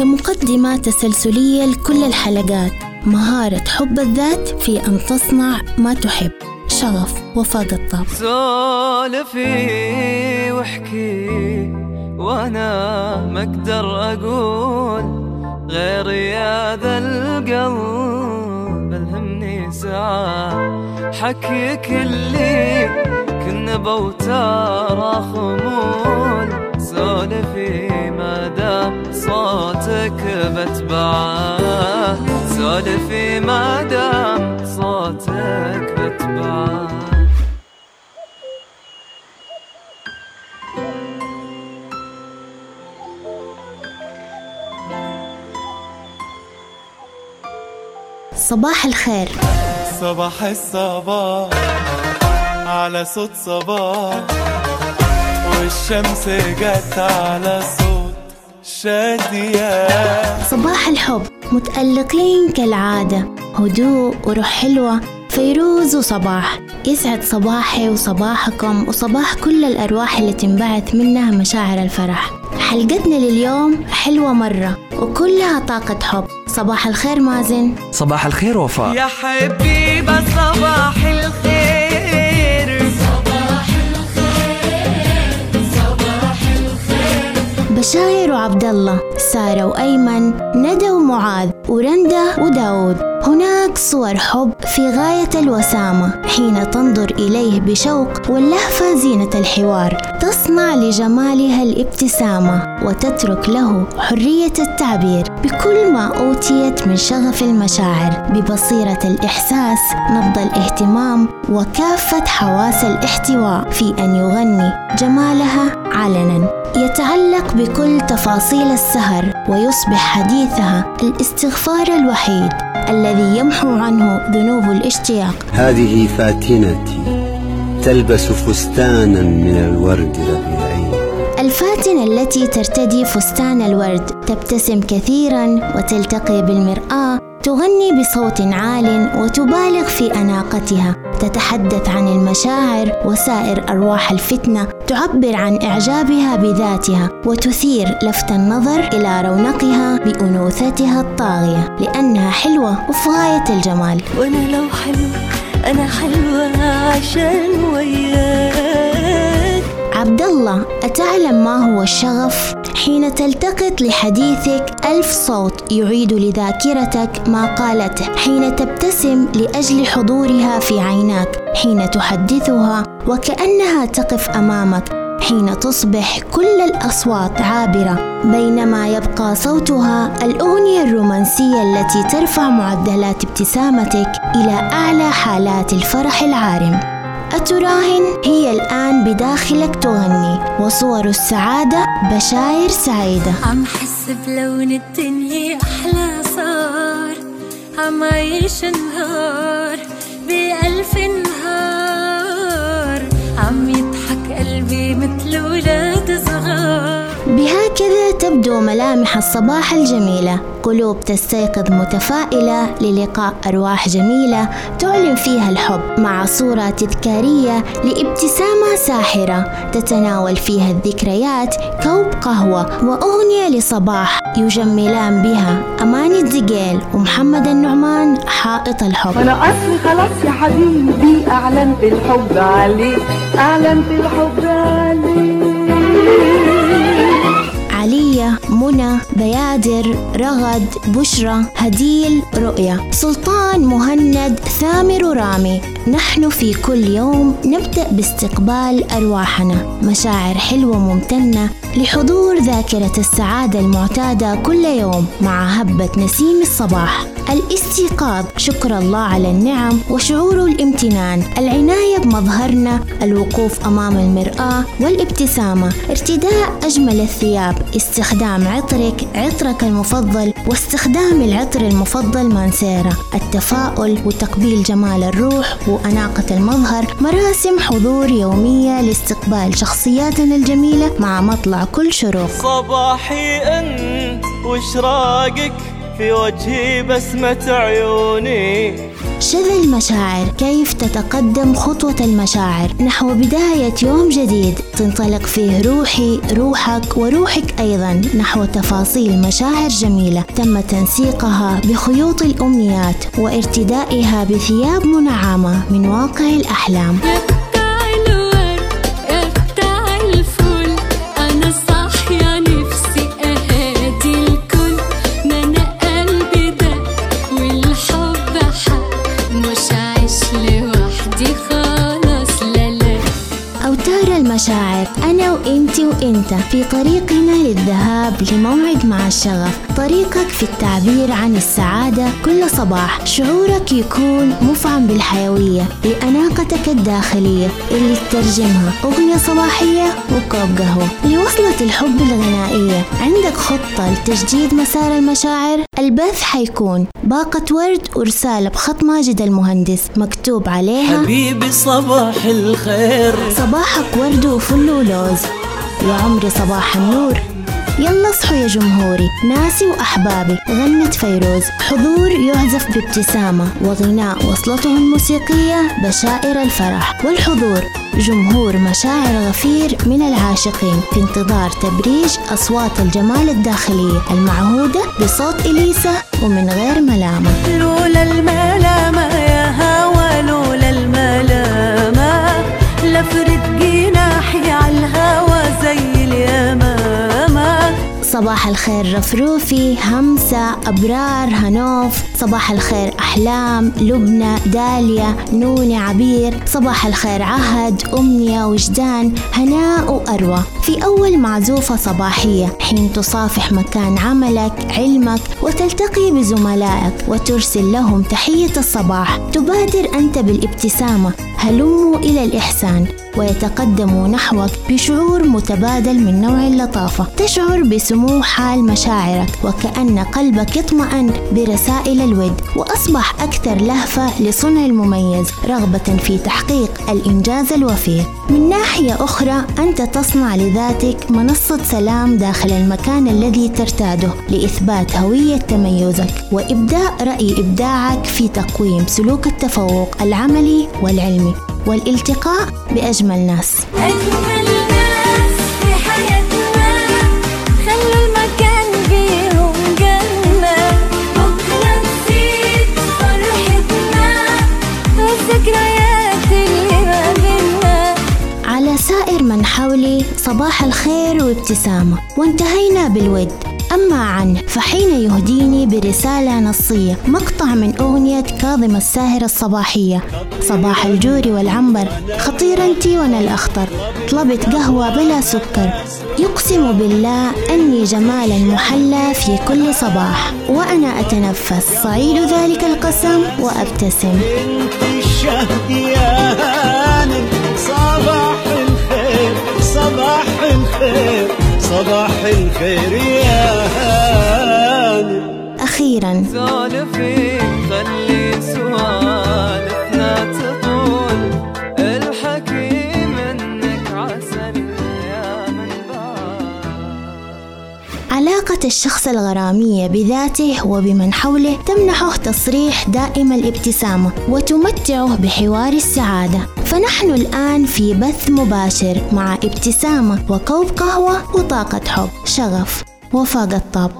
كمقدمة تسلسلية لكل الحلقات. مهارة حب الذات في أن تصنع ما تحب. شغف وفاء قطاب سولفي واحكي وأنا ما أقدر أقول غير يا ذا القلب الهمني ساعة. حكيك اللي كنا بوتار خمول سولفي ما دام صوتك بتبعه سولفي ما دام صوتك بتبعه صباح الخير. صباح الصباح. على صوت صباح. والشمس جت على صوت شادية. صباح الحب متألقين كالعادة. هدوء وروح حلوة. فيروز وصباح. يسعد صباحي وصباحكم وصباح كل الأرواح اللي تنبعث منها مشاعر الفرح. حلقتنا لليوم حلوة مرة وكلها طاقة حب. صباح الخير مازن. صباح الخير وفاء. يا حبيبة صباح الخير. بشاير وعبد الله سارة وأيمن ندى ومعاذ ورندا وداود. هناك صور حب في غاية الوسامة حين تنظر إليه بشوق واللهفة زينة الحوار. تصنع لجمالها الابتسامة. وتترك له حرية التعبير بكل ما أوتيت من شغف المشاعر ببصيرة الإحساس نبض الاهتمام وكافة حواس الاحتواء في أن يغني جمالها علنا. يتعلق بكل تفاصيل السهر ويصبح حديثها الاستغفار الوحيد الذي يمحو عنه ذنوب الاشتياق. هذه فاتنتي تلبس فستانا من الورد ربيعي الفاتنة التي ترتدي فستان الورد تبتسم كثيرا وتلتقي بالمرآة تغني بصوت عال وتبالغ في أناقتها تتحدث عن المشاعر وسائر أرواح الفتنة تعبر عن إعجابها بذاتها وتثير لفت النظر إلى رونقها بأنوثتها الطاغية لأنها حلوة وفي غاية الجمال. وأنا لو حلوة أنا حلوة عشان وياك. عبد الله أتعلم ما هو الشغف؟ حين تلتقط لحديثك ألف صوت يعيد لذاكرتك ما قالته. حين تبتسم لأجل حضورها في عيناك. حين تحدثها وكأنها تقف أمامك. حين تصبح كل الأصوات عابرة. بينما يبقى صوتها الأغنية الرومانسية التي ترفع معدلات ابتسامتك إلى أعلى حالات الفرح العارم. أتراهن هي الآن بداخلك تغني وصور السعادة بشاير سعيدة. عم حس بلون الدنيا أحلى صار عم عيش نهار بألف نهار. عم يضحك قلبي مثل ولاد بهكذا تبدو ملامح الصباح الجميلة. قلوب تستيقظ متفائلة للقاء أرواح جميلة تعلن فيها الحب مع صورة تذكارية لابتسامة ساحرة. تتناول فيها الذكريات كوب قهوة وأغنية لصباح يجملان بها أمان الزقيل ومحمد النعمان حائط الحب. أنا أصلي خلاص يا حبيبي اعلنت الحب عليك اعلنت الحب عليك منى بيادر رغد بشرى هديل رؤية سلطان مهند ثامر ورامي نحن في كل يوم نبدأ باستقبال أرواحنا. مشاعر حلوة ممتنة لحضور ذاكرة السعادة المعتادة كل يوم مع هبة نسيم الصباح. الاستيقاظ. شكر الله على النعم وشعور الامتنان. العناية بمظهرنا الوقوف أمام المرآة والابتسامة. ارتداء أجمل الثياب. استخدام عطرك عطرك المفضل واستخدام العطر المفضل مانسيرا. التفاؤل وتقبيل جمال الروح وأناقة المظهر. مراسم حضور يومية لاستقبال شخصياتنا الجميلة مع مطلع كل شروق صباحي انت واشراقك في وجهي بسمة عيوني. شذا المشاعر كيف تتقدم خطوة المشاعر؟ نحو بداية يوم جديد. تنطلق فيه روحي روحك وروحك أيضا. نحو تفاصيل مشاعر جميلة تم تنسيقها بخيوط الأمنيات وارتدائها بثياب منعمة من واقع الأحلام. طريقنا للذهاب لموعد مع الشغف. طريقك في التعبير عن السعادة كل صباح. شعورك يكون مفعم بالحيوية لأناقتك الداخلية اللي تترجمها. أغنية صباحية وكوب قهوة لوصلة الحب الغنائية عندك خطة لتجديد مسار المشاعر؟ البث حيكون. باقة ورد ورسالة بخط ماجد المهندس مكتوب عليها حبيبي صباح الخير. صباحك ورد وفل ولوز. يا عمري صباح النور. يلا اصحوا يا جمهوري ناسي وأحبابي. غنت فيروز حضور يعزف بابتسامة. وغناء وصلته الموسيقية بشائر الفرح. والحضور جمهور مشاعر غفير من العاشقين. في انتظار تبريج أصوات الجمال الداخلية. المعهودة بصوت إليسا ومن غير ملامة. صباح الخير رفروفي همسة أبرار هنوف. صباح الخير أحلام لبنى داليا نوني عبير. صباح الخير عهد أمنية وجدان هناء وأروى. في أول معزوفة صباحية حين تصافح مكان عملك علمك وتلتقي بزملائك وترسل لهم تحية الصباح. تبادر أنت بالابتسامة. هلموا إلى الإحسان. ويتقدموا نحوك بشعور متبادل من نوع اللطافة. تشعر بسمو حال مشاعرك وكأن قلبك يطمئن برسائل الود وأصبح أكثر لهفة لصنع المميز رغبة في تحقيق الإنجاز الوفير. من ناحية أخرى أنت تصنع لذاتك منصة سلام داخل المكان الذي ترتاده لإثبات هوية تميزك وإبداء رأي إبداعك في تقويم سلوك التفوق العملي والعلمي. والالتقاء بأجمل ناس. أجمل ناس في حياتنا. خلوا المكان بيهم جنة. بكرة نسيت فرحتنا. والذكريات اللي ما بينا على سائر من حولي صباح الخير وابتسامة. وانتهينا بالود. أما عنه فحين يهديني برسالة نصية مقطع من أغنية كاظم الساهر الصباحية. صباح الجوري والعنبر خطير انتي وأنا الأخطر. طلبت قهوة بلا سكر. يقسم بالله أني جمالا محلى في كل صباح. وأنا أتنفس. صعيد ذلك القسم وأبتسم. صباح الخير صباح الخير. صباح الخير يا هانم أخيرا. سولفي خلي سوالفنا علاقة الشخص الغرامية بذاته وبمن حوله تمنحه تصريح دائم الابتسامة وتمتعه بحوار السعادة. فنحن الآن في بث مباشر مع ابتسامة وكوب قهوة وطاقة حب. شغف وفاق الطاب